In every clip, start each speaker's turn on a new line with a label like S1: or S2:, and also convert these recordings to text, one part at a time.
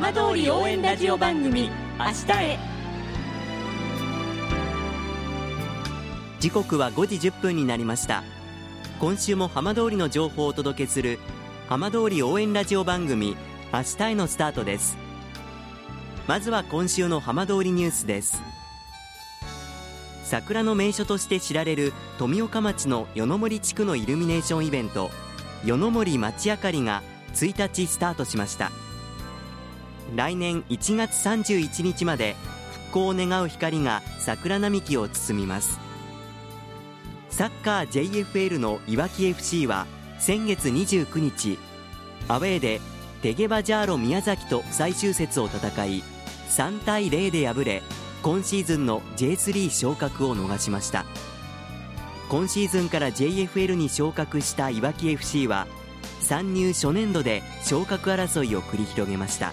S1: 浜通り応援ラジオ番組明日へ。
S2: 時刻は5時10分になりました。今週も浜通りの情報をお届けする浜通り応援ラジオ番組明日へのスタートです。まずは今週の浜通りニュースです。桜の名所として知られる富岡町の与野森地区のイルミネーションイベント与野森町あかりが1日スタートしました。来年1月31日まで復興を願う光が桜並木を包みます。サッカー JFL のいわき FC は先月29日アウェーでテゲバジャーロ宮崎と最終節を戦い3対0で敗れ今シーズンの J3 昇格を逃しました。今シーズンから JFL に昇格したいわき FC は参入初年度で昇格争いを繰り広げました。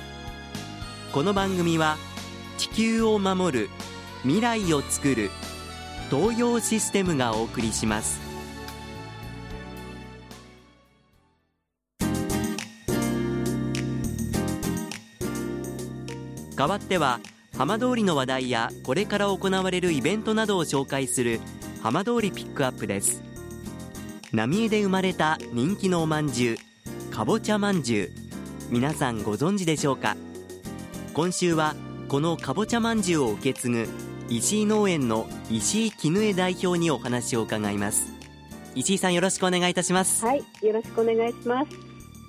S2: この番組は地球を守る未来をつくる東洋システムがお送りします。代わっては浜通りの話題やこれから行われるイベントなどを紹介する浜通りピックアップです。浪江で生まれた人気のおまんじゅうかぼちゃまんじゅう。皆さんご存知でしょうか？今週はこのかぼちゃまんじゅうを受け継ぐ石井農園の石井絹江代表にお話を伺います。石井さんよろしくお願いいたします。
S3: はいよろしくお願いします。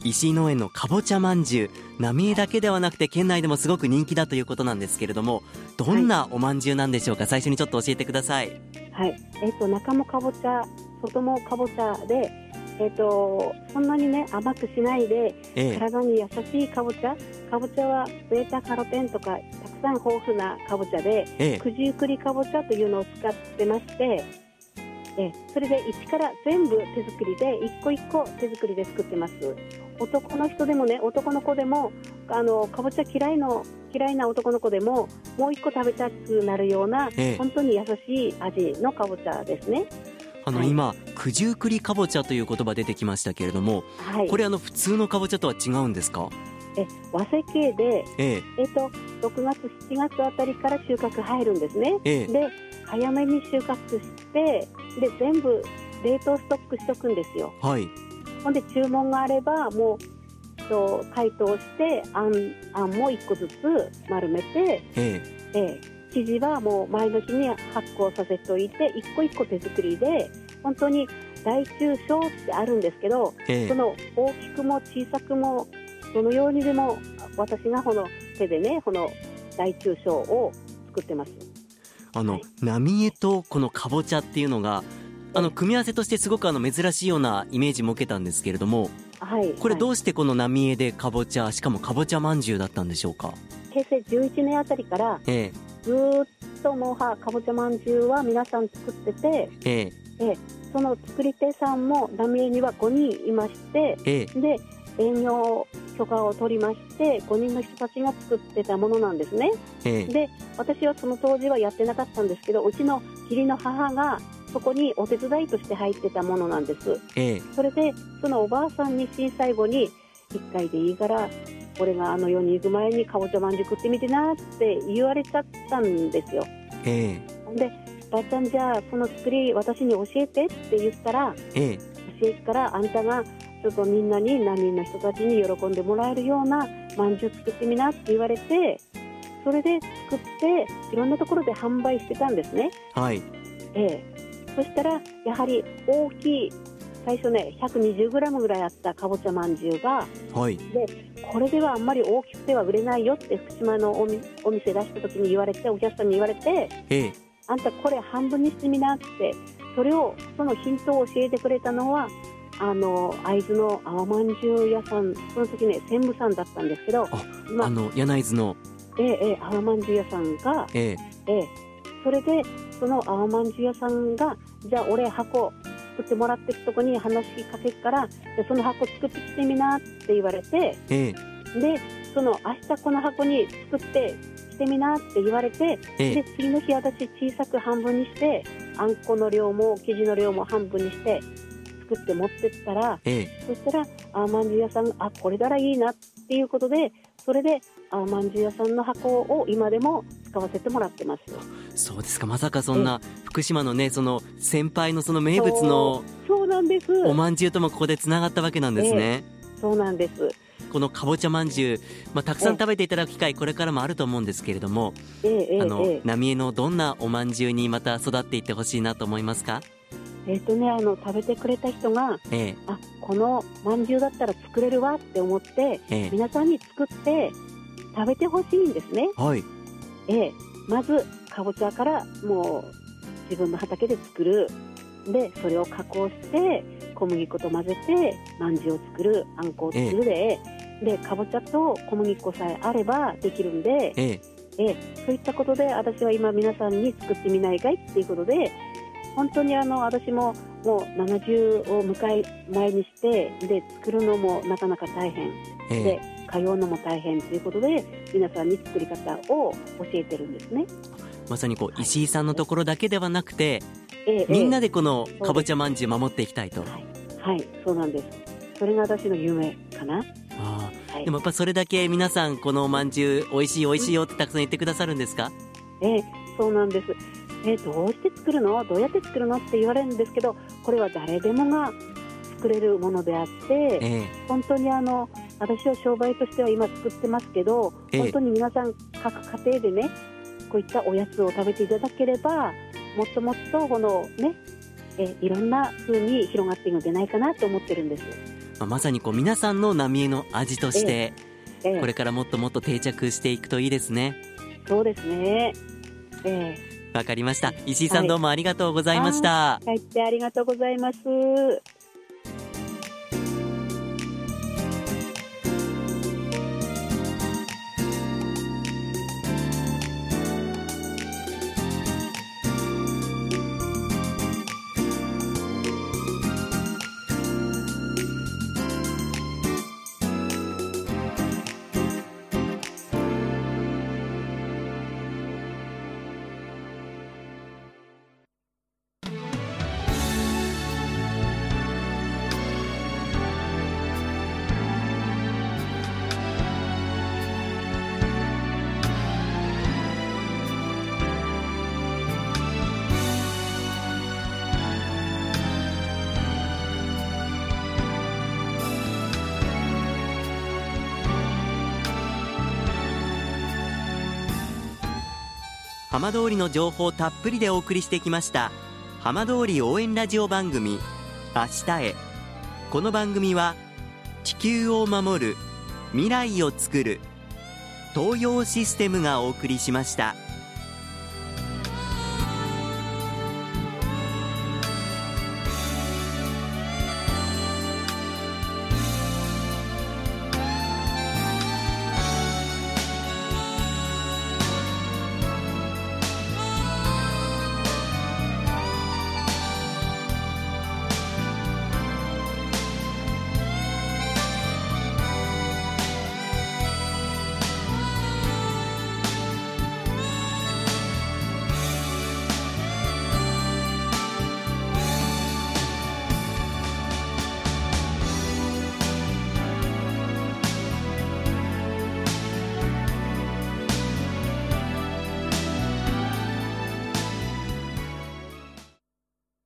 S2: 石井農園のかぼちゃまんじゅう浪江だけではなくて県内でもすごく人気だということなんですけれどもどんなおまんじゅうなんでしょうか、はい、最初にちょっと教えてください。
S3: はい。えっ、ー、と中もかぼちゃ外もかぼちゃでえーと、そんなにね甘くしないで、ええ、体に優しいかぼちゃ。かぼちゃはベータカロテンとかたくさん豊富なかぼちゃで、ええ、九十九里かぼちゃというのを使ってましてえ。それで一から全部手作りで一個一個手作りで作ってます。男の人でもね男の子でもあのかぼちゃ嫌いの嫌いな男の子でももう一個食べたくなるような、ええ、本当に優しい味のかぼちゃですね
S2: あの、はい、今九十九里かぼちゃという言葉出てきましたけれども、はい、これあの普通のかぼちゃとは違うんですか？
S3: え和製系で、ええ。えっと、6月、7月あたりから収穫入るんですね、ええ、で早めに収穫してで全部冷凍ストックしとくんですよ。はい、ほんで注文があればもうと解凍してあんあんも1個ずつ丸めて、え。ええ生地はもう前の日に発酵させておいて一個一個手作りで本当に大中小ってあるんですけど、ええ、その大きくも小さくもどのようにでも私がこの手でねこの大中小を作ってます。
S2: あの、はい、浪江とこのかぼちゃっていうのがあの組み合わせとしてすごくあの珍しいようなイメージも受けたんですけれども、はい、これどうしてこの浪江でかぼちゃしかもかぼちゃまんじゅうだったんでしょうか？
S3: 平成11年あたりから、ええ、ずっともうはかぼちゃまんじゅうは皆さん作ってて、ええ。ええ、その作り手さんも浪江には5人いまして、ええ、で営業許可を取りまして5人の人たちが作ってたものなんですね、ええ、で私はその当時はやってなかったんですけどうちの義理の母がそこにお手伝いとして入ってたものなんです、ええ、それでそのおばあさんに震災後に1回でいいから俺があの世に行く前にかぼちゃまんじゅう食ってみてなって言われちゃったんですよ、ええ、でばあちゃんじゃあその作り私に教えてって言ったら、ええ、教えからあんたがちょっとみんなに難民の人たちに喜んでもらえるようなまんじゅう作ってみなって言われてそれで作っていろんなところで販売してたんですね。はい、ええ、そしたらやはり大きい最初ね 120g ぐらいあったかぼちゃまんじゅうが、はい、でこれではあんまり大きくては売れないよって福島のおお店出した時に言われてお客さんに言われて、ええ、あんたこれ半分にしてみなってそれをそのヒントを教えてくれたのはあの会津の青まんじゅう屋さんその時ね専務さんだったんですけど
S2: あ、まあ、の柳津の。
S3: ええええ、青まんじゅう屋さんが、ええ。ええ、それでその青まんじゅう屋さんがじゃあ俺箱作ってもらってるとこに話しかけるからじゃその箱作ってきてみなって言われて、ええ、でその明日この箱に作ってきてみなって言われて、ええ、で次の日私小さく半分にしてあんこの量も生地の量も半分にして作って持ってったら、ええ、そしたらあまんじゅう屋さんがあこれならいいなっていうことでそれであまんじゅう屋さんの箱を今でも使わせてもらってます
S2: そうですか。まさかそんな福島のねその先輩のその名物の
S3: そうなんです。
S2: おまんじゅうともここでつながったわけなんですね、
S3: えそうなんです。
S2: このかぼちゃまんじゅう、まあ、たくさん食べていただく機会これからもあると思うんですけれども、えあの浪江のどんなおまんじゅうにまた育っていってほしいなと思いますか？
S3: えっ、ー、とねあの食べてくれた人が、ええ、あこのまんじゅうだったら作れるわって思って、ええ、皆さんに作って食べてほしいんですね。はい。ええ、まずかぼちゃからもう自分の畑で作る。でそれを加工して小麦粉と混ぜてまんじゅうを作る。あんこを作るで、ええ、でかぼちゃと小麦粉さえあればできるんで、え。ええ。そういったことで私は今皆さんに作ってみないかいっていうことで本当にあの私ももう70を迎え前にしてで作るのもなかなか大変、えー、で通うのも大変ということで皆さんに作り方を教えてるんですね。
S2: まさにこう、石井さんのところだけではなくて、えー、みんなでこのかぼちゃまんじゅう守っていきたいと、はい、
S3: はい、そうなんです。それが私の夢かな。
S2: あ、はい、でもやっぱそれだけ皆さんこのおまんじゅうおいしいおいしいよってたくさん言ってくださるんですか、
S3: ええそうなんですえどうして作るの？どうやって作るの？って言われるんですけどこれは誰でもが作れるものであって、えー、本当にあの私は商売としては今作ってますけど、えー、本当に皆さん各家庭でねこういったおやつを食べていただければもっともっとこのねえいろんな風に広がっているのではないかなと思ってるんです、
S2: まあ、まさにこう皆さんの浪江の味として、えー、これからもっともっと定着していくといいですね。
S3: そうですね。え
S2: え。ーわかりました。石井さんどうもありがとうございました。
S3: はい、ありがとうございます。
S2: 浜通りの情報たっぷりでお送りしてきました浜通り応援ラジオ番組明日へこの番組は地球を守る未来をつくる東洋システムがお送りしました。